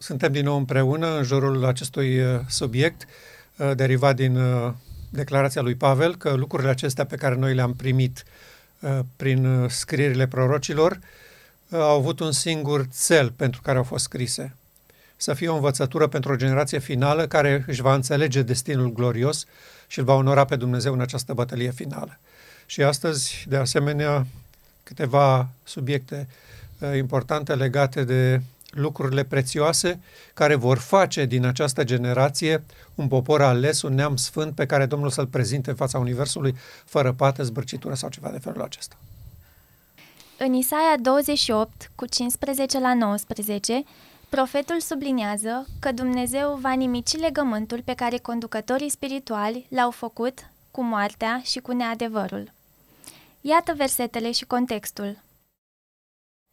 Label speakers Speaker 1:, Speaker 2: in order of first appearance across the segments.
Speaker 1: Suntem din nou împreună în jurul acestui uh, subiect uh, derivat din uh, declarația lui Pavel că lucrurile acestea pe care noi le-am primit prin scrierile prorocilor au avut un singur cel pentru care au fost scrise. Să fie o învățătură pentru o generație finală care își va înțelege destinul glorios și îl va onora pe Dumnezeu în această bătălie finală. Și astăzi, de asemenea, câteva subiecte importante legate de lucrurile prețioase care vor face din această generație un popor ales, un neam sfânt pe care Domnul să-l prezinte în fața Universului fără pată, zbârcitură sau ceva de felul acesta.
Speaker 2: În Isaia 28, cu 15 la 19, profetul subliniază că Dumnezeu va nimici legământul pe care conducătorii spirituali l-au făcut cu moartea și cu neadevărul. Iată versetele și contextul.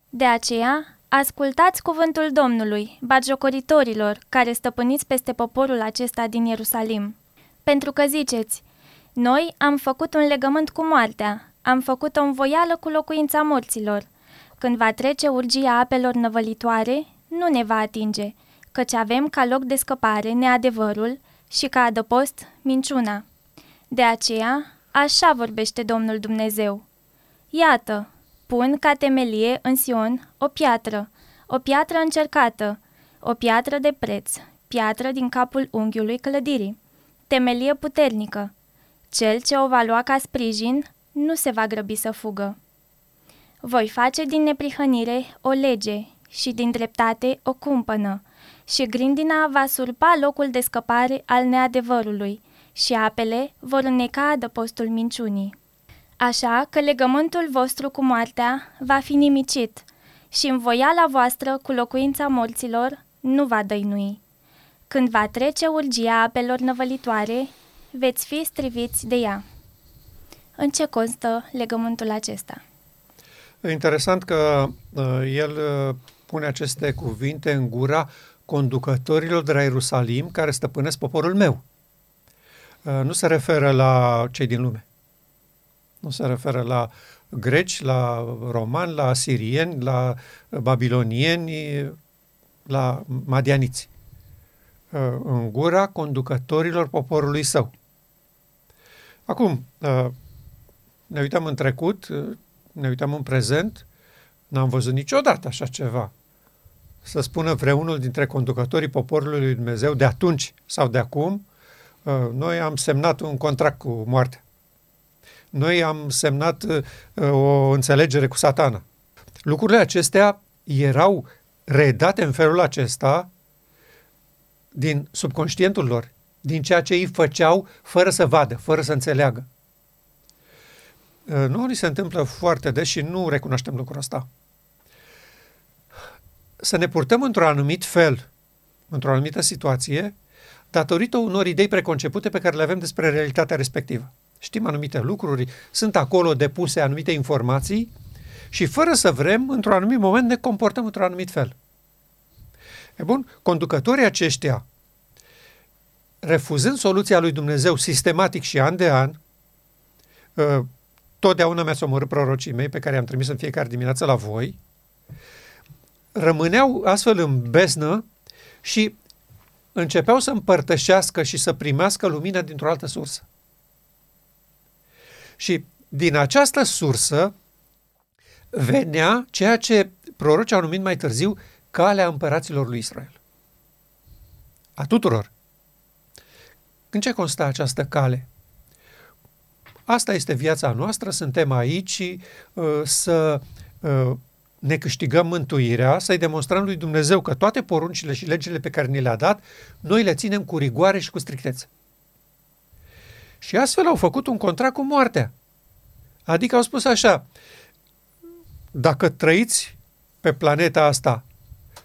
Speaker 2: De aceea, Ascultați cuvântul Domnului, batjocoritorilor, care stăpâniți peste poporul acesta din Ierusalim. Pentru că ziceți, noi am făcut un legământ cu moartea, am făcut o învoială cu locuința morților. Când va trece urgia apelor năvălitoare, nu ne va atinge, căci avem ca loc de scăpare neadevărul și ca adăpost minciuna. De aceea, așa vorbește Domnul Dumnezeu. Iată, Pun ca temelie în Sion o piatră, o piatră încercată, o piatră de preț, piatră din capul unghiului clădirii, temelie puternică. Cel ce o va lua ca sprijin nu se va grăbi să fugă. Voi face din neprihănire o lege și din dreptate o cumpănă, și grindina va surpa locul de scăpare al neadevărului, și apele vor înneca adăpostul minciunii. Așa că legământul vostru cu moartea va fi nimicit și învoiala voastră cu locuința morților nu va dăinui. Când va trece urgia apelor năvălitoare, veți fi striviți de ea. În ce constă legământul acesta?
Speaker 1: Interesant că uh, el uh, pune aceste cuvinte în gura conducătorilor de la Ierusalim care stăpânesc poporul meu. Uh, nu se referă la cei din lume. Nu se referă la greci, la romani, la asirieni, la babilonieni, la madianiți. Uh, în gura conducătorilor poporului său. Acum, uh, ne uităm în trecut, uh, ne uităm în prezent, n-am văzut niciodată așa ceva. Să spună vreunul dintre conducătorii poporului lui Dumnezeu de atunci sau de acum, noi am semnat un contract cu moartea noi am semnat uh, o înțelegere cu satana. Lucrurile acestea erau redate în felul acesta din subconștientul lor, din ceea ce ei făceau fără să vadă, fără să înțeleagă. Uh, nu ni se întâmplă foarte des și nu recunoaștem lucrul ăsta. Să ne purtăm într-un anumit fel, într-o anumită situație, datorită unor idei preconcepute pe care le avem despre realitatea respectivă știm anumite lucruri, sunt acolo depuse anumite informații și fără să vrem, într-un anumit moment ne comportăm într-un anumit fel. E bun, conducătorii aceștia, refuzând soluția lui Dumnezeu sistematic și an de an, ă, totdeauna mi-ați omorât prorocii mei pe care i-am trimis în fiecare dimineață la voi, rămâneau astfel în beznă și începeau să împărtășească și să primească lumină dintr-o altă sursă. Și din această sursă venea ceea ce prorocii au numit mai târziu calea împăraților lui Israel. A tuturor. În ce constă această cale? Asta este viața noastră, suntem aici uh, să uh, ne câștigăm mântuirea, să-i demonstrăm lui Dumnezeu că toate poruncile și legile pe care ni le-a dat, noi le ținem cu rigoare și cu strictețe. Și astfel au făcut un contract cu moartea. Adică au spus așa, dacă trăiți pe planeta asta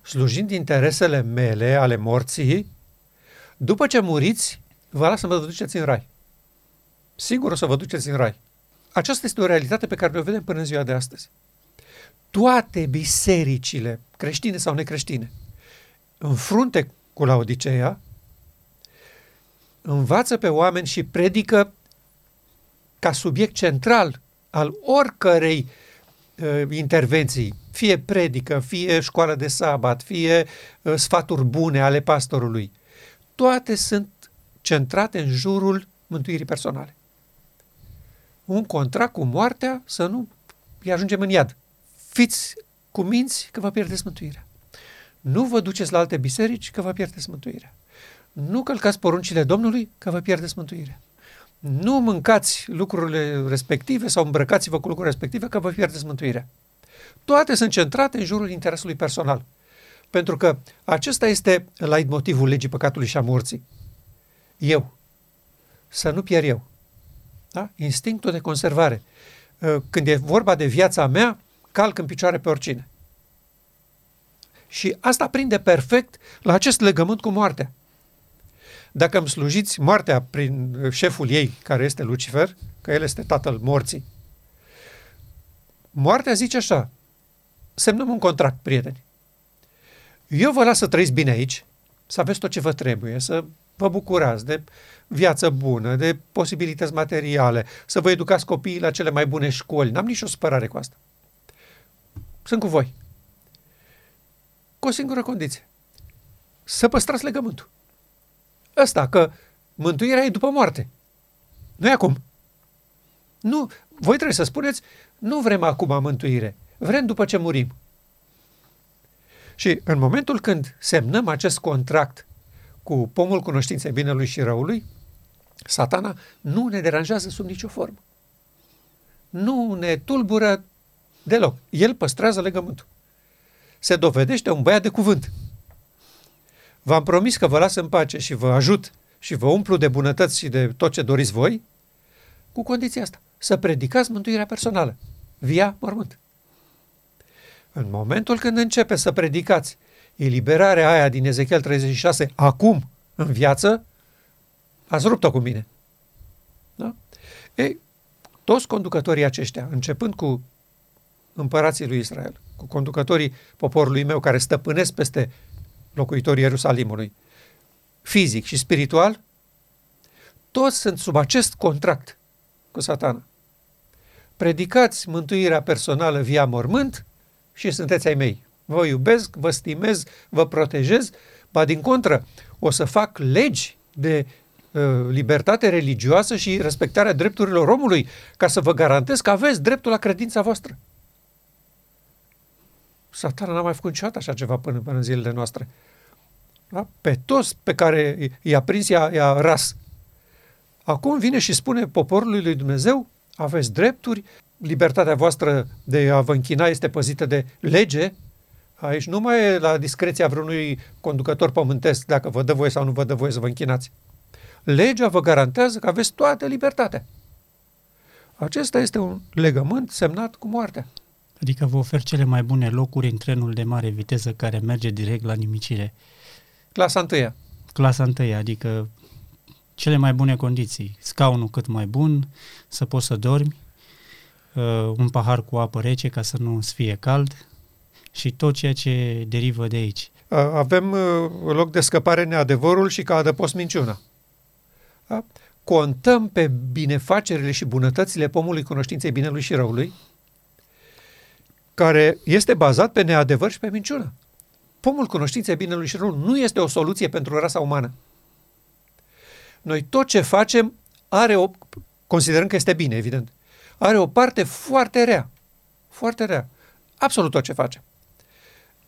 Speaker 1: slujind interesele mele, ale morții, după ce muriți, vă las să vă duceți în rai. Sigur o să vă duceți în rai. Aceasta este o realitate pe care o vedem până în ziua de astăzi. Toate bisericile, creștine sau necreștine, în frunte cu Laodiceea, învață pe oameni și predică ca subiect central al oricărei uh, intervenții fie predică, fie școală de sabat, fie uh, sfaturi bune ale pastorului, toate sunt centrate în jurul mântuirii personale. Un contract cu moartea să nu îi ajungem în iad. Fiți cu minți că vă pierdeți mântuirea. Nu vă duceți la alte biserici că vă pierdeți mântuirea. Nu călcați poruncile Domnului că vă pierdeți mântuirea. Nu mâncați lucrurile respective sau îmbrăcați-vă cu lucrurile respective că vă pierdeți mântuirea. Toate sunt centrate în jurul interesului personal. Pentru că acesta este motivul legii păcatului și a morții. Eu. Să nu pierd eu. Da? Instinctul de conservare. Când e vorba de viața mea, calc în picioare pe oricine. Și asta prinde perfect la acest legământ cu moartea. Dacă îmi slujiți moartea prin șeful ei, care este Lucifer, că el este tatăl morții, moartea zice așa, semnăm un contract, prieteni. Eu vă las să trăiți bine aici, să aveți tot ce vă trebuie, să vă bucurați de viață bună, de posibilități materiale, să vă educați copiii la cele mai bune școli. N-am nicio supărare cu asta. Sunt cu voi. Cu o singură condiție. Să păstrați legământul. Ăsta, că mântuirea e după moarte. Nu e acum. Nu, voi trebuie să spuneți, nu vrem acum mântuire, vrem după ce murim. Și în momentul când semnăm acest contract cu pomul cunoștinței binelui și răului, satana nu ne deranjează sub nicio formă. Nu ne tulbură deloc. El păstrează legământul. Se dovedește un băiat de cuvânt. V-am promis că vă las în pace și vă ajut și vă umplu de bunătăți și de tot ce doriți voi, cu condiția asta, să predicați mântuirea personală, via mormânt. În momentul când începe să predicați eliberarea aia din Ezechiel 36 acum, în viață, ați rupt-o cu mine. Da? Ei, toți conducătorii aceștia, începând cu împărații lui Israel, cu conducătorii poporului meu care stăpânesc peste locuitorii Ierusalimului, fizic și spiritual, toți sunt sub acest contract cu satana. Predicați mântuirea personală via mormânt și sunteți ai mei. Vă iubesc, vă stimez, vă protejez, ba din contră, o să fac legi de uh, libertate religioasă și respectarea drepturilor omului ca să vă garantez că aveți dreptul la credința voastră. Satana n-a mai făcut niciodată așa ceva până, până în zilele noastre. Da? Pe toți pe care i-a prins, i-a, i-a ras. Acum vine și spune poporului lui Dumnezeu, aveți drepturi, libertatea voastră de a vă închina este păzită de lege, aici nu mai e la discreția vreunui conducător pământesc dacă vă dă voie sau nu vă dă voie să vă închinați. Legea vă garantează că aveți toată libertatea. Acesta este un legământ semnat cu moartea.
Speaker 3: Adică vă ofer cele mai bune locuri în trenul de mare viteză care merge direct la nimicire.
Speaker 1: Clasa întâia.
Speaker 3: Clasa întâia, adică cele mai bune condiții. Scaunul cât mai bun, să poți să dormi, uh, un pahar cu apă rece ca să nu îți fie cald și tot ceea ce derivă de aici.
Speaker 1: Avem uh, loc de scăpare neadevărul și ca adăpost minciuna. Da? Contăm pe binefacerile și bunătățile pomului cunoștinței binelui și răului, care este bazat pe neadevăr și pe minciună. Pomul cunoștinței binelui și răului nu este o soluție pentru rasa umană. Noi tot ce facem are o, considerăm că este bine, evident, are o parte foarte rea. Foarte rea. Absolut tot ce facem.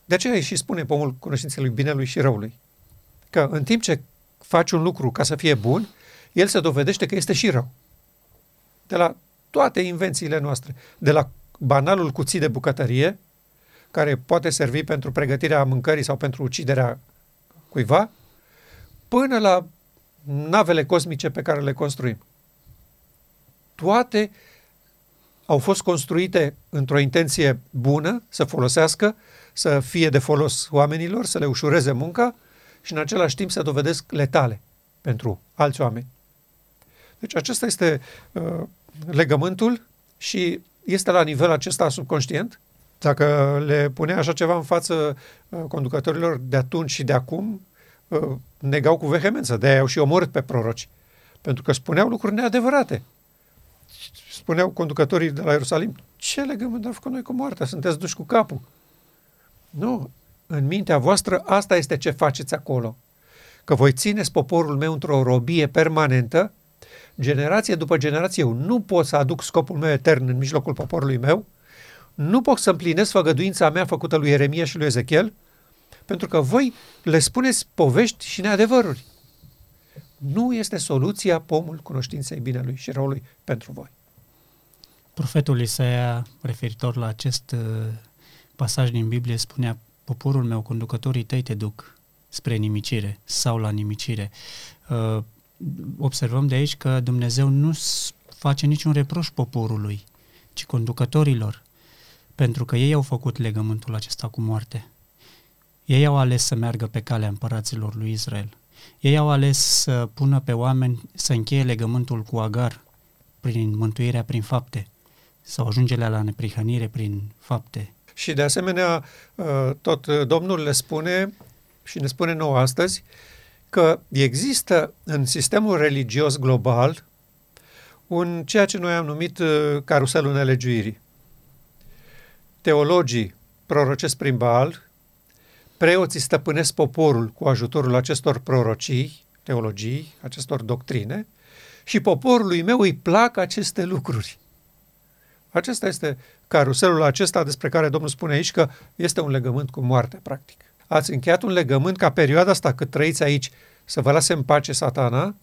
Speaker 1: De aceea și spune pomul cunoștinței lui binelui și răului. Că în timp ce faci un lucru ca să fie bun, el se dovedește că este și rău. De la toate invențiile noastre, de la banalul cuțit de bucătărie, care poate servi pentru pregătirea mâncării sau pentru uciderea cuiva, până la navele cosmice pe care le construim. Toate au fost construite într-o intenție bună, să folosească, să fie de folos oamenilor, să le ușureze munca și în același timp să dovedesc letale pentru alți oameni. Deci acesta este uh, legământul și este la nivel acesta subconștient. Dacă le punea așa ceva în față uh, conducătorilor de atunci și de acum, uh, negau cu vehemență. De-aia au și omorât pe proroci. Pentru că spuneau lucruri neadevărate. spuneau conducătorii de la Ierusalim, ce legământ am făcut noi cu moartea? Sunteți duși cu capul. Nu, în mintea voastră asta este ce faceți acolo. Că voi țineți poporul meu într-o robie permanentă, generație după generație. Eu nu pot să aduc scopul meu etern în mijlocul poporului meu, nu pot să împlinesc făgăduința mea făcută lui Ieremia și lui Ezechiel, pentru că voi le spuneți povești și neadevăruri. Nu este soluția pomul cunoștinței binelui și răului pentru voi.
Speaker 3: Profetul Isaia, referitor la acest uh, pasaj din Biblie, spunea poporul meu, conducătorii tăi te duc spre nimicire sau la nimicire. Uh, observăm de aici că Dumnezeu nu face niciun reproș poporului, ci conducătorilor, pentru că ei au făcut legământul acesta cu moarte. Ei au ales să meargă pe calea împăraților lui Israel. Ei au ales să pună pe oameni să încheie legământul cu Agar prin mântuirea prin fapte sau ajungerea la neprihănire prin fapte.
Speaker 1: Și de asemenea, uh, tot Domnul le spune și ne spune nouă astăzi că există în sistemul religios global un ceea ce noi am numit uh, caruselul nelegiuirii. Teologii prorocesc prin Baal, preoții stăpânesc poporul cu ajutorul acestor prorocii, teologii, acestor doctrine, și poporului meu îi plac aceste lucruri. Acesta este caruselul acesta despre care Domnul spune aici că este un legământ cu moarte, practic. Ați încheiat un legământ ca perioada asta cât trăiți aici să vă lase în pace satana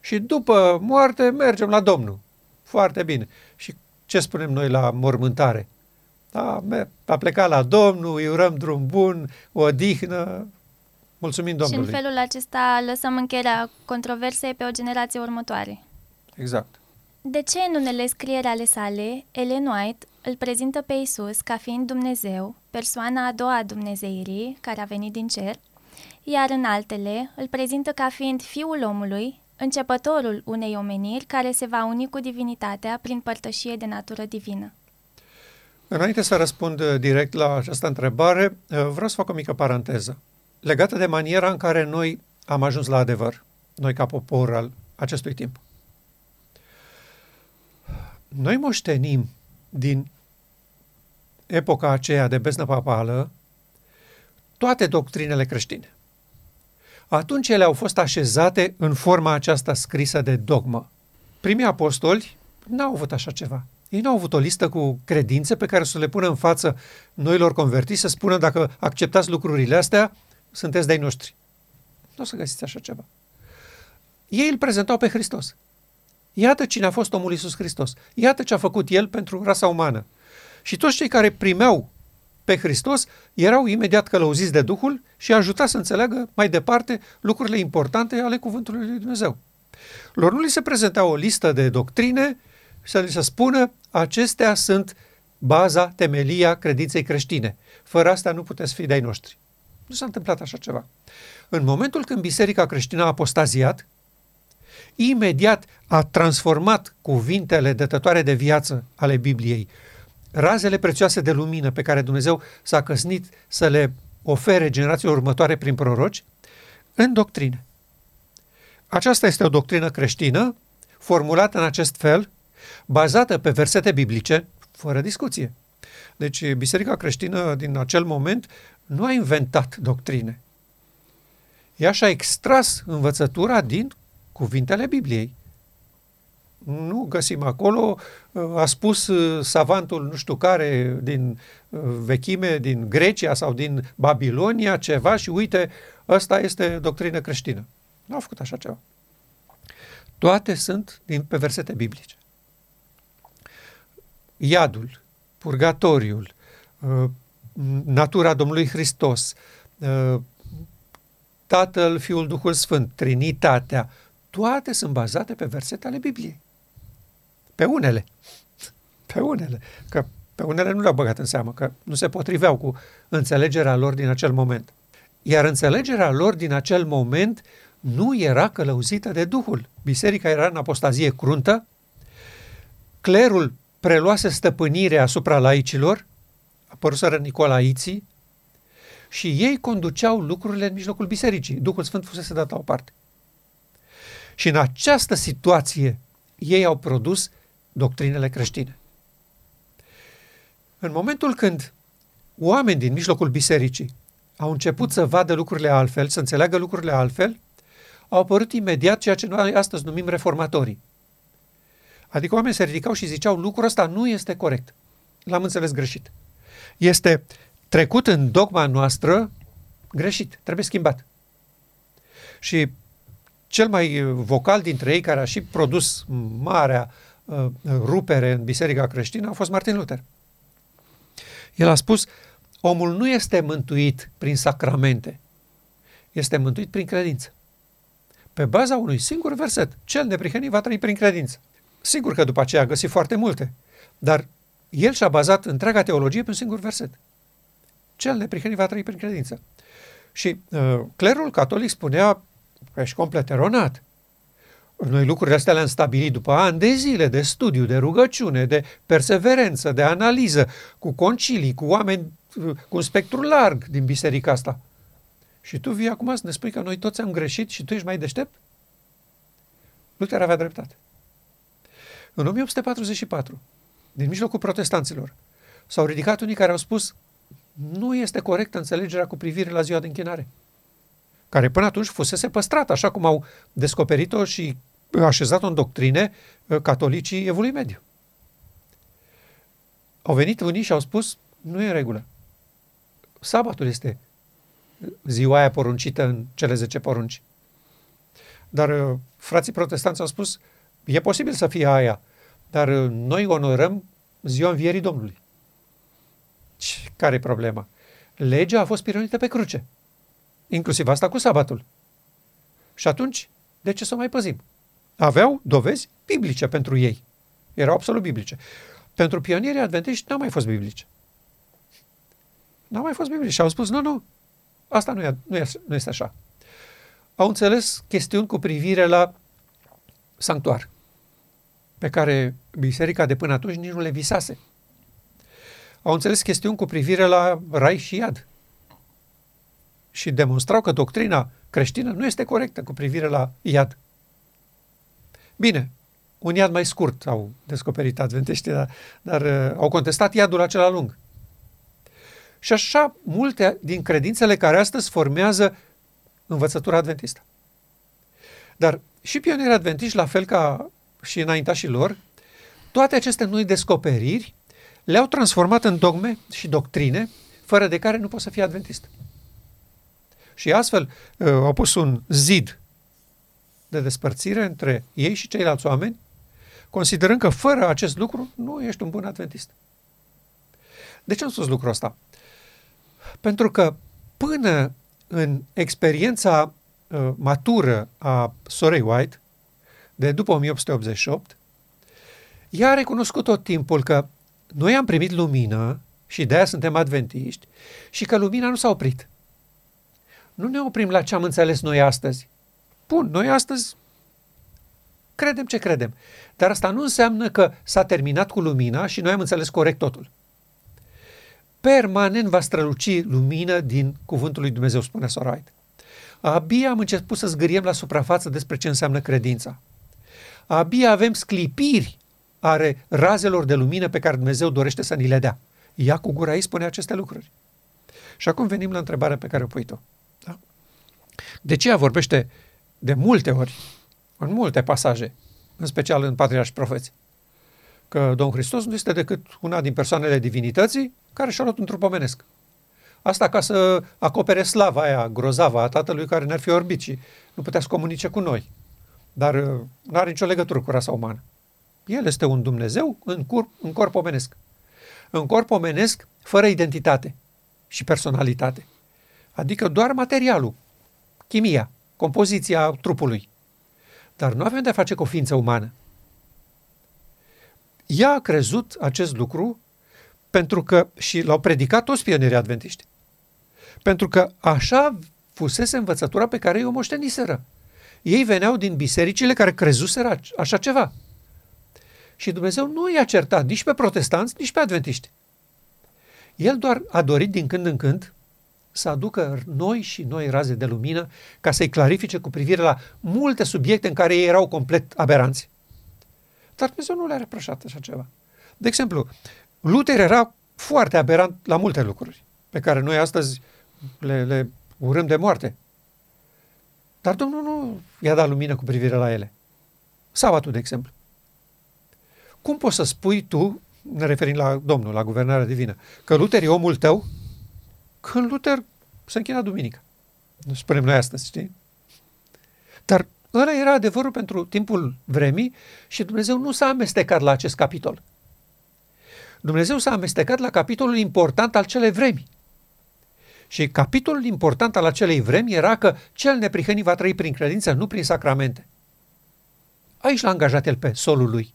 Speaker 1: și după moarte mergem la Domnul. Foarte bine. Și ce spunem noi la mormântare? Da, a plecat la Domnul, îi urăm drum bun, o odihnă, mulțumim Domnului.
Speaker 2: Și în felul acesta lăsăm încheierea controversei pe o generație următoare.
Speaker 1: Exact.
Speaker 2: De ce în unele scrieri ale sale, Ellen White îl prezintă pe Isus ca fiind Dumnezeu, persoana a doua a Dumnezeirii, care a venit din cer, iar în altele îl prezintă ca fiind Fiul omului, începătorul unei omeniri care se va uni cu divinitatea prin părtășie de natură divină.
Speaker 1: Înainte să răspund uh, direct la această întrebare, uh, vreau să fac o mică paranteză legată de maniera în care noi am ajuns la adevăr, noi ca popor al acestui timp. Noi moștenim din epoca aceea de beznă papală toate doctrinele creștine. Atunci ele au fost așezate în forma aceasta scrisă de dogmă. Primii apostoli n-au avut așa ceva. Ei nu au avut o listă cu credințe pe care să le pună în față noilor convertiți, să spună dacă acceptați lucrurile astea, sunteți de-ai noștri. Nu o să găsiți așa ceva. Ei îl prezentau pe Hristos. Iată cine a fost omul Iisus Hristos. Iată ce a făcut El pentru rasa umană. Și toți cei care primeau pe Hristos erau imediat călăuziți de Duhul și ajutați să înțeleagă mai departe lucrurile importante ale Cuvântului Lui Dumnezeu. Lor nu li se prezenta o listă de doctrine să li se spună acestea sunt baza, temelia credinței creștine. Fără asta nu puteți fi de-ai noștri. Nu s-a întâmplat așa ceva. În momentul când Biserica creștină a apostaziat, imediat a transformat cuvintele dătătoare de viață ale Bibliei, razele prețioase de lumină pe care Dumnezeu s-a căsnit să le ofere generațiilor următoare prin proroci, în doctrine. Aceasta este o doctrină creștină, formulată în acest fel, bazată pe versete biblice, fără discuție. Deci, Biserica creștină din acel moment nu a inventat doctrine. Ea și-a extras învățătura din cuvintele Bibliei. Nu găsim acolo, a spus savantul nu știu care din vechime, din Grecia sau din Babilonia ceva și uite, ăsta este doctrină creștină. Nu au făcut așa ceva. Toate sunt din pe versete biblice. Iadul, purgatoriul, natura Domnului Hristos, Tatăl, Fiul, Duhul Sfânt, Trinitatea, toate sunt bazate pe versete ale Bibliei. Pe unele. Pe unele. Că pe unele nu le-au băgat în seamă, că nu se potriveau cu înțelegerea lor din acel moment. Iar înțelegerea lor din acel moment nu era călăuzită de Duhul. Biserica era în apostazie cruntă, clerul preluase stăpânirea asupra laicilor, apăruseră Nicolaiții, și ei conduceau lucrurile în mijlocul bisericii. Duhul Sfânt fusese dat la o parte. Și în această situație ei au produs doctrinele creștine. În momentul când oameni din mijlocul bisericii au început să vadă lucrurile altfel, să înțeleagă lucrurile altfel, au apărut imediat ceea ce noi astăzi numim reformatorii. Adică oamenii se ridicau și ziceau lucrul ăsta nu este corect. L-am înțeles greșit. Este trecut în dogma noastră greșit, trebuie schimbat. Și cel mai vocal dintre ei, care a și produs marea uh, rupere în biserica creștină, a fost Martin Luther. El a spus, omul nu este mântuit prin sacramente, este mântuit prin credință. Pe baza unui singur verset, cel neprihănit va trăi prin credință. Sigur că după aceea a găsit foarte multe, dar el și-a bazat întreaga teologie pe un singur verset. Cel neprihănit va trăi prin credință. Și uh, clerul catolic spunea, că ești complet eronat. Noi lucrurile astea le-am stabilit după ani de zile de studiu, de rugăciune, de perseverență, de analiză, cu concilii, cu oameni cu un spectru larg din biserica asta. Și tu vii acum să ne spui că noi toți am greșit și tu ești mai deștept? Luther avea dreptate. În 1844, din mijlocul protestanților, s-au ridicat unii care au spus nu este corectă înțelegerea cu privire la ziua de închinare, care până atunci fusese păstrată, așa cum au descoperit-o și așezat-o în doctrine uh, catolicii evului mediu. Au venit unii și au spus, nu e în regulă. Sabatul este ziua aia poruncită în cele 10 porunci. Dar uh, frații protestanți au spus, e posibil să fie aia, dar uh, noi onorăm ziua învierii Domnului. Care e problema? Legea a fost pironită pe cruce. Inclusiv asta cu sabatul. Și atunci, de ce să mai păzim? Aveau dovezi biblice pentru ei. Erau absolut biblice. Pentru pionierii adventiști n-au mai fost biblice. N-au mai fost biblice. Și au spus, nu, nu, asta nu, e, nu, e, nu este așa. Au înțeles chestiuni cu privire la sanctuar, pe care biserica de până atunci nici nu le visase au înțeles chestiuni cu privire la rai și iad. Și demonstrau că doctrina creștină nu este corectă cu privire la iad. Bine, un iad mai scurt au descoperit adventești, dar, dar uh, au contestat iadul acela lung. Și așa multe din credințele care astăzi formează învățătura adventistă. Dar și pionierii adventiști, la fel ca și înaintașii lor, toate aceste noi descoperiri le-au transformat în dogme și doctrine, fără de care nu poți să fii adventist. Și astfel uh, au pus un zid de despărțire între ei și ceilalți oameni, considerând că fără acest lucru nu ești un bun adventist. De ce am spus lucrul ăsta? Pentru că până în experiența uh, matură a Sorei White, de după 1888, ea a recunoscut tot timpul că noi am primit lumină și de aia suntem adventiști și că lumina nu s-a oprit. Nu ne oprim la ce am înțeles noi astăzi. Bun, noi astăzi credem ce credem. Dar asta nu înseamnă că s-a terminat cu lumina și noi am înțeles corect totul. Permanent va străluci lumină din cuvântul lui Dumnezeu, spune Sorait. Abia am început să zgâriem la suprafață despre ce înseamnă credința. Abia avem sclipiri are razelor de lumină pe care Dumnezeu dorește să ni le dea. Ea cu gura ei spune aceste lucruri. Și acum venim la întrebarea pe care o pui tu. Da? De ce ea vorbește de multe ori, în multe pasaje, în special în Patriarhi și Profeți, că Domnul Hristos nu este decât una din persoanele divinității care și-a luat un trup omenesc. Asta ca să acopere slava aia grozavă a Tatălui care ne-ar fi orbit și nu putea să comunice cu noi. Dar uh, nu are nicio legătură cu rasa umană. El este un Dumnezeu în corp, în corp omenesc. În corp omenesc fără identitate și personalitate. Adică doar materialul, chimia, compoziția trupului. Dar nu avem de-a face cu o ființă umană. Ea a crezut acest lucru pentru că și l-au predicat toți pionierii adventiști. Pentru că așa fusese învățătura pe care ei o moșteniseră. Ei veneau din bisericile care crezuseră așa ceva. Și Dumnezeu nu i-a certat nici pe protestanți, nici pe adventiști. El doar a dorit din când în când să aducă noi și noi raze de lumină ca să-i clarifice cu privire la multe subiecte în care ei erau complet aberanți. Dar Dumnezeu nu le-a reproșat așa ceva. De exemplu, Luther era foarte aberant la multe lucruri, pe care noi astăzi le, le urâm de moarte. Dar Domnul nu i-a dat lumină cu privire la ele. Sabatul, de exemplu. Cum poți să spui tu, ne referim la Domnul, la guvernarea divină, că Luther e omul tău, când Luther se închina duminica? Nu spunem noi astăzi, știi? Dar ăla era adevărul pentru timpul vremii și Dumnezeu nu s-a amestecat la acest capitol. Dumnezeu s-a amestecat la capitolul important al celei vremi. Și capitolul important al acelei vremi era că cel neprihănit va trăi prin credință, nu prin sacramente. Aici l-a angajat el pe solul lui.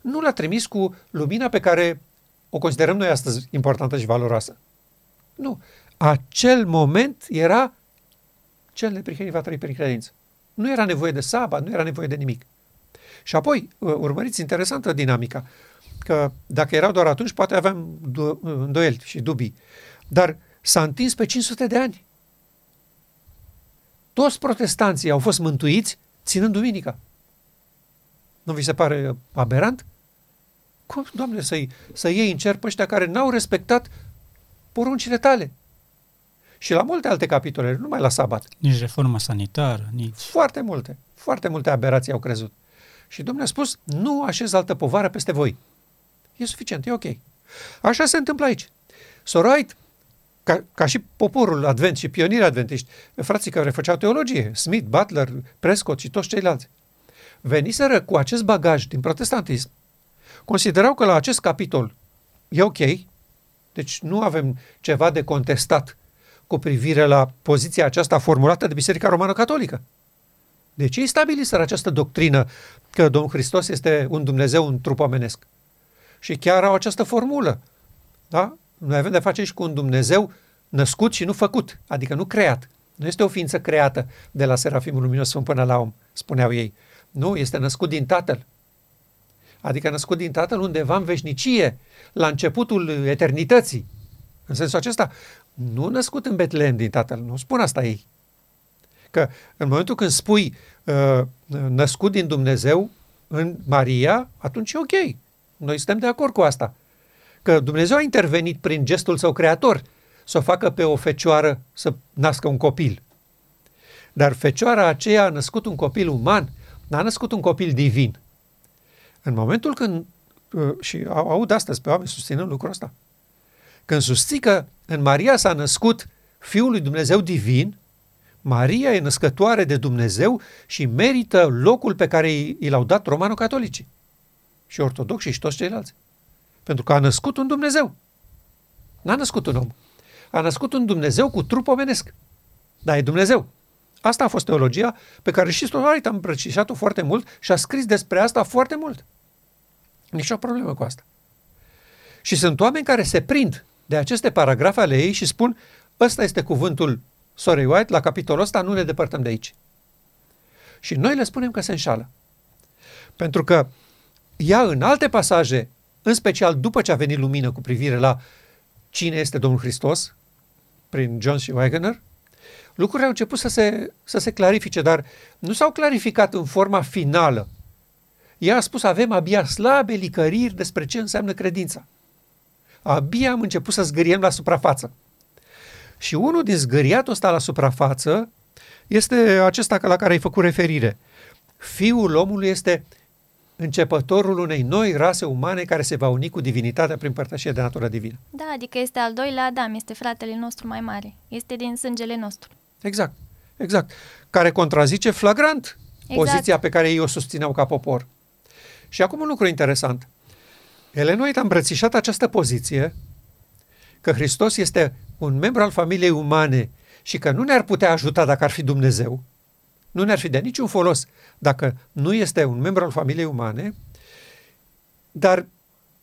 Speaker 1: Nu l-a trimis cu lumina pe care o considerăm noi astăzi importantă și valoroasă. Nu. Acel moment era cel neprihănit va trăi prin credință. Nu era nevoie de sabat, nu era nevoie de nimic. Și apoi, urmăriți interesantă dinamica, că dacă erau doar atunci, poate aveam îndoieli și dubii. Dar s-a întins pe 500 de ani. Toți protestanții au fost mântuiți ținând duminica. Nu vi se pare aberant? Cum, Doamne, să-i, să iei în cer pe ăștia care n-au respectat poruncile tale? Și la multe alte capitole, nu numai la sabat.
Speaker 3: Nici reforma sanitară, nici...
Speaker 1: Foarte multe, foarte multe aberații au crezut. Și Domnul a spus, nu așez altă povară peste voi. E suficient, e ok. Așa se întâmplă aici. Sorite, ca, ca și poporul advent și pionierii adventiști, frații care făceau teologie, Smith, Butler, Prescott și toți ceilalți, veniseră cu acest bagaj din protestantism, considerau că la acest capitol e ok, deci nu avem ceva de contestat cu privire la poziția aceasta formulată de Biserica Romană-Catolică. Deci ei stabiliseră această doctrină că Domnul Hristos este un Dumnezeu în trup omenesc. Și chiar au această formulă. Da? Noi avem de face și cu un Dumnezeu născut și nu făcut, adică nu creat. Nu este o ființă creată de la Serafimul Luminos Sfânt până la om, spuneau ei. Nu, este născut din Tatăl. Adică născut din Tatăl undeva în veșnicie, la începutul eternității. În sensul acesta, nu născut în Betlehem din Tatăl, nu spun asta ei. Că în momentul când spui uh, născut din Dumnezeu în Maria, atunci e ok. Noi suntem de acord cu asta. Că Dumnezeu a intervenit prin gestul său creator să o facă pe o fecioară să nască un copil. Dar fecioara aceea a născut un copil uman, n-a născut un copil divin. În momentul când, uh, și aud astăzi pe oameni susținând lucrul ăsta, când susții că în Maria s-a născut Fiul lui Dumnezeu divin, Maria e născătoare de Dumnezeu și merită locul pe care i l-au dat romano-catolicii și ortodoxi și toți ceilalți. Pentru că a născut un Dumnezeu. N-a născut un om. A născut un Dumnezeu cu trup omenesc. Dar e Dumnezeu. Asta a fost teologia pe care și Stonarit a îmbrăcișat-o foarte mult și a scris despre asta foarte mult. Nici o problemă cu asta. Și sunt oameni care se prind de aceste paragrafe ale ei și spun ăsta este cuvântul Sorei White, la capitolul ăsta nu ne depărtăm de aici. Și noi le spunem că se înșală. Pentru că ea în alte pasaje, în special după ce a venit lumină cu privire la cine este Domnul Hristos, prin John și Wagner, lucrurile au început să se, să se clarifice, dar nu s-au clarificat în forma finală. Ea a spus, avem abia slabe licăriri despre ce înseamnă credința. Abia am început să zgăriem la suprafață. Și unul din zgăriatul ăsta la suprafață este acesta la care ai făcut referire. Fiul omului este începătorul unei noi rase umane care se va uni cu divinitatea prin părtășie de natură divină.
Speaker 2: Da, adică este al doilea Adam, este fratele nostru mai mare, este din sângele nostru.
Speaker 1: Exact, exact. Care contrazice flagrant exact. poziția pe care ei o susțineau ca popor. Și acum un lucru interesant. Elenoid a îmbrățișat această poziție că Hristos este un membru al familiei umane și că nu ne-ar putea ajuta dacă ar fi Dumnezeu, nu ne-ar fi de niciun folos dacă nu este un membru al familiei umane, dar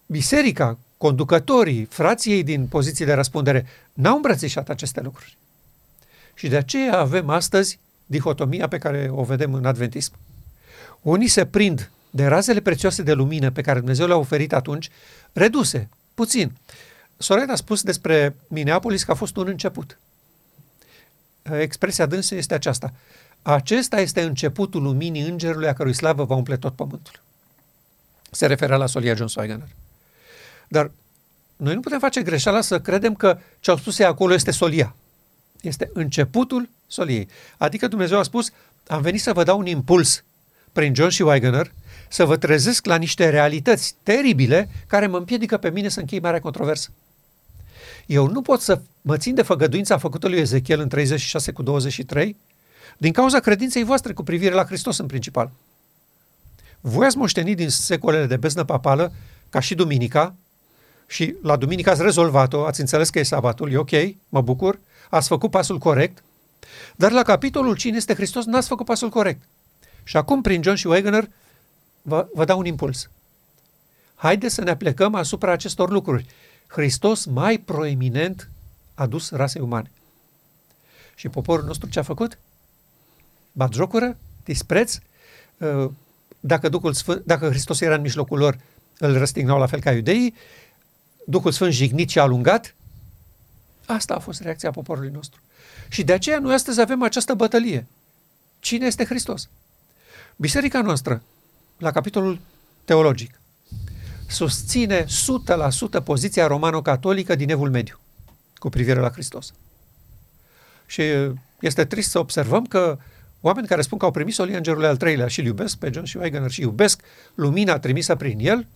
Speaker 1: biserica, conducătorii, frații ei din poziții de răspundere n-au îmbrățișat aceste lucruri. Și de aceea avem astăzi dihotomia pe care o vedem în adventism. Unii se prind de razele prețioase de lumină pe care Dumnezeu le-a oferit atunci, reduse, puțin. Soret a spus despre Minneapolis că a fost un început. Expresia dânsă este aceasta. Acesta este începutul luminii îngerului a cărui slavă va umple tot pământul. Se referă la solia John Swigner. Dar noi nu putem face greșeala să credem că ce au spus ei acolo este solia. Este începutul soliei. Adică Dumnezeu a spus, am venit să vă dau un impuls prin John și Wagner, să vă trezesc la niște realități teribile care mă împiedică pe mine să închei marea controversă. Eu nu pot să mă țin de făgăduința făcută lui Ezechiel în 36 cu 23 din cauza credinței voastre cu privire la Hristos în principal. Voi ați moștenit din secolele de beznă papală, ca și duminica, și la duminică ați rezolvat-o, ați înțeles că e sabatul, e ok, mă bucur, ați făcut pasul corect, dar la capitolul cine este Hristos n-ați făcut pasul corect. Și acum, prin John și Wagner, vă, vă dau un impuls. Haideți să ne plecăm asupra acestor lucruri. Hristos mai proeminent a dus rasei umane. Și poporul nostru ce a făcut? Bat jocură, dispreț, uh, dacă, Duhul Sfânt, dacă Hristos era în mijlocul lor, îl răstignau la fel ca iudeii, Duhul Sfânt jignit și alungat, asta a fost reacția poporului nostru. Și de aceea noi astăzi avem această bătălie. Cine este Hristos? Biserica noastră, la capitolul teologic, susține 100% poziția romano-catolică din Evul Mediu cu privire la Hristos. Și este trist să observăm că oameni care spun că au primit solia îngerului al treilea și îl iubesc pe John și Wagner și iubesc lumina trimisă prin el,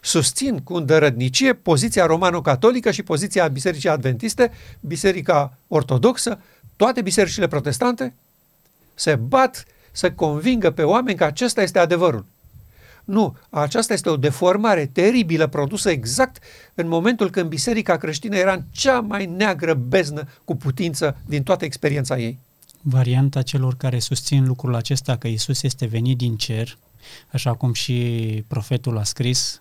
Speaker 1: susțin cu îndărădnicie poziția romano-catolică și poziția Bisericii Adventiste, Biserica Ortodoxă, toate bisericile protestante se bat să convingă pe oameni că acesta este adevărul. Nu, aceasta este o deformare teribilă produsă exact în momentul când biserica creștină era în cea mai neagră beznă cu putință din toată experiența ei.
Speaker 3: Varianta celor care susțin lucrul acesta că Isus este venit din cer, așa cum și profetul a scris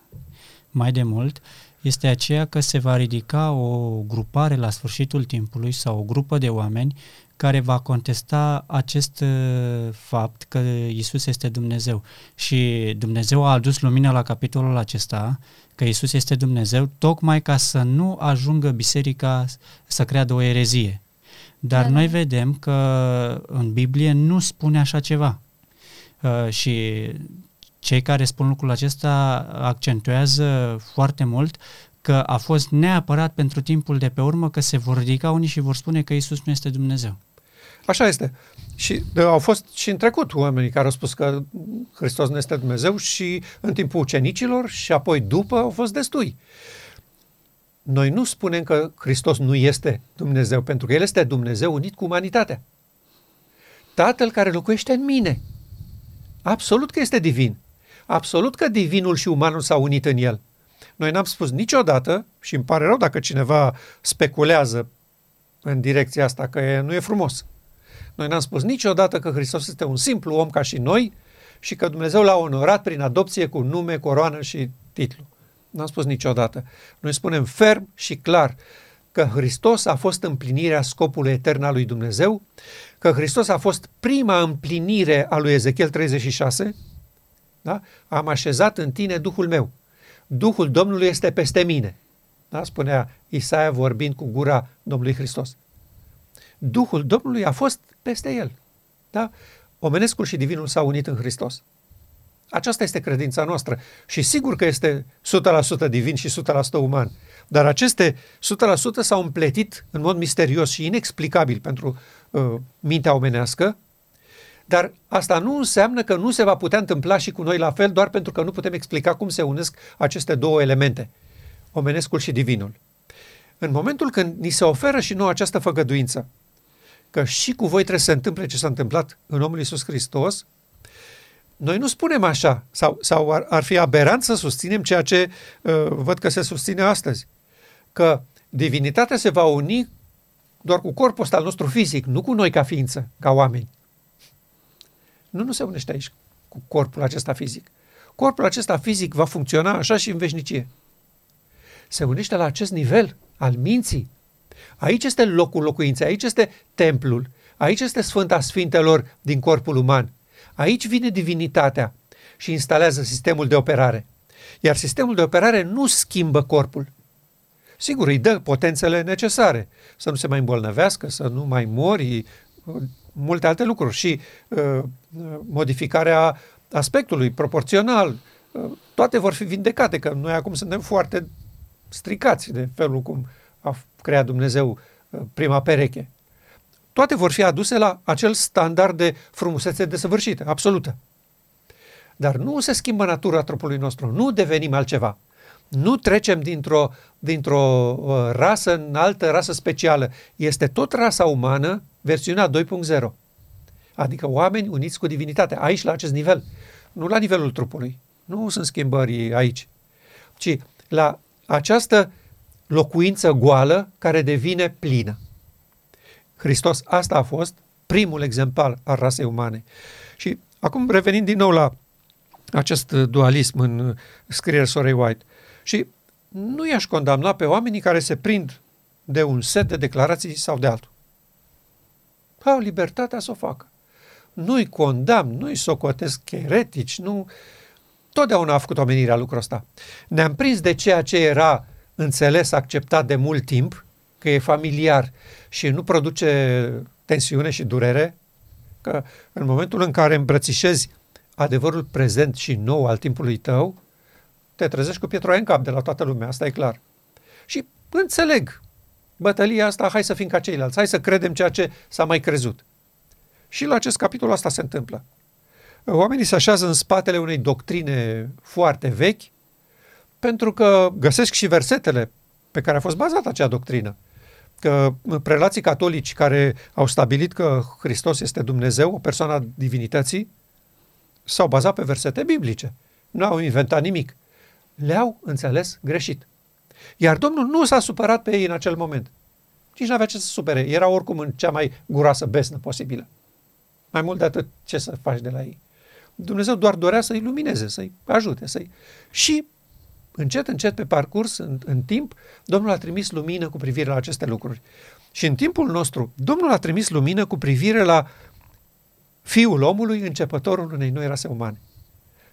Speaker 3: mai de mult, este aceea că se va ridica o grupare la sfârșitul timpului sau o grupă de oameni care va contesta acest uh, fapt că Isus este Dumnezeu. Și Dumnezeu a adus lumina la capitolul acesta, că Isus este Dumnezeu, tocmai ca să nu ajungă biserica să creadă o erezie. Dar da. noi vedem că în Biblie nu spune așa ceva. Uh, și cei care spun lucrul acesta accentuează foarte mult că a fost neapărat pentru timpul de pe urmă că se vor ridica unii și vor spune că Isus nu este Dumnezeu.
Speaker 1: Așa este. Și de, au fost și în trecut oamenii care au spus că Hristos nu este Dumnezeu și în timpul ucenicilor și apoi după au fost destui. Noi nu spunem că Hristos nu este Dumnezeu, pentru că El este Dumnezeu unit cu umanitatea. Tatăl care locuiește în mine. Absolut că este divin. Absolut că divinul și umanul s-au unit în El. Noi n-am spus niciodată, și îmi pare rău dacă cineva speculează în direcția asta, că nu e frumos. Noi n-am spus niciodată că Hristos este un simplu om ca și noi și că Dumnezeu l-a onorat prin adopție cu nume, coroană și titlu. N-am spus niciodată. Noi spunem ferm și clar că Hristos a fost împlinirea scopului etern al lui Dumnezeu, că Hristos a fost prima împlinire a lui Ezechiel 36, da? am așezat în tine Duhul meu. Duhul Domnului este peste mine. Da? Spunea Isaia vorbind cu gura Domnului Hristos. Duhul Domnului a fost peste el. Da? Omenescul și divinul s-au unit în Hristos. Aceasta este credința noastră și sigur că este 100% divin și 100% uman. Dar aceste 100% s-au împletit în mod misterios și inexplicabil pentru uh, mintea omenească, dar asta nu înseamnă că nu se va putea întâmpla și cu noi la fel, doar pentru că nu putem explica cum se unesc aceste două elemente, omenescul și divinul. În momentul când ni se oferă și nouă această făgăduință, că și cu voi trebuie să se întâmple ce s-a întâmplat în omul Iisus Hristos, noi nu spunem așa, sau, sau ar, ar fi aberant să susținem ceea ce uh, văd că se susține astăzi, că divinitatea se va uni doar cu corpul ăsta al nostru fizic, nu cu noi ca ființă, ca oameni. Nu, nu se unește aici cu corpul acesta fizic. Corpul acesta fizic va funcționa așa și în veșnicie. Se unește la acest nivel al minții, Aici este locul locuinței, aici este templul, aici este Sfânta Sfintelor din corpul uman. Aici vine divinitatea și instalează sistemul de operare. Iar sistemul de operare nu schimbă corpul. Sigur, îi dă potențele necesare, să nu se mai îmbolnăvească, să nu mai mori, multe alte lucruri și uh, modificarea aspectului proporțional, toate vor fi vindecate, că noi acum suntem foarte stricați de felul cum a creat Dumnezeu uh, prima pereche. Toate vor fi aduse la acel standard de frumusețe desăvârșită, absolută. Dar nu se schimbă natura trupului nostru, nu devenim altceva. Nu trecem dintr-o, dintr-o uh, rasă în altă rasă specială. Este tot rasa umană, versiunea 2.0. Adică oameni uniți cu divinitatea, aici, la acest nivel. Nu la nivelul trupului. Nu sunt schimbări aici. Ci la această locuință goală care devine plină. Hristos asta a fost primul exemplar al rasei umane. Și acum revenind din nou la acest dualism în scrierea Sorei White. Și nu i-aș condamna pe oamenii care se prind de un set de declarații sau de altul. Au libertatea să o facă. Nu-i condamn, nu-i socotesc eretici, nu... Totdeauna a făcut omenirea lucrul ăsta. Ne-am prins de ceea ce era înțeles, acceptat de mult timp, că e familiar și nu produce tensiune și durere, că în momentul în care îmbrățișezi adevărul prezent și nou al timpului tău, te trezești cu pietroaie în cap de la toată lumea, asta e clar. Și înțeleg bătălia asta, hai să fim ca ceilalți, hai să credem ceea ce s-a mai crezut. Și la acest capitol asta se întâmplă. Oamenii se așează în spatele unei doctrine foarte vechi, pentru că găsesc și versetele pe care a fost bazată acea doctrină. Că prelații catolici care au stabilit că Hristos este Dumnezeu, o persoană a divinității, s-au bazat pe versete biblice. Nu au inventat nimic. Le-au înțeles greșit. Iar Domnul nu s-a supărat pe ei în acel moment. Nici nu avea ce să supere. Era oricum în cea mai guroasă besnă posibilă. Mai mult de atât, ce să faci de la ei? Dumnezeu doar dorea să-i lumineze, să-i ajute, să-i... Și încet, încet, pe parcurs, în, în timp, Domnul a trimis lumină cu privire la aceste lucruri. Și în timpul nostru, Domnul a trimis lumină cu privire la Fiul omului, începătorul unei noi rase umane.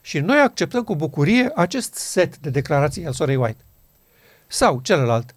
Speaker 1: Și noi acceptăm cu bucurie acest set de declarații al sorei White. Sau celălalt,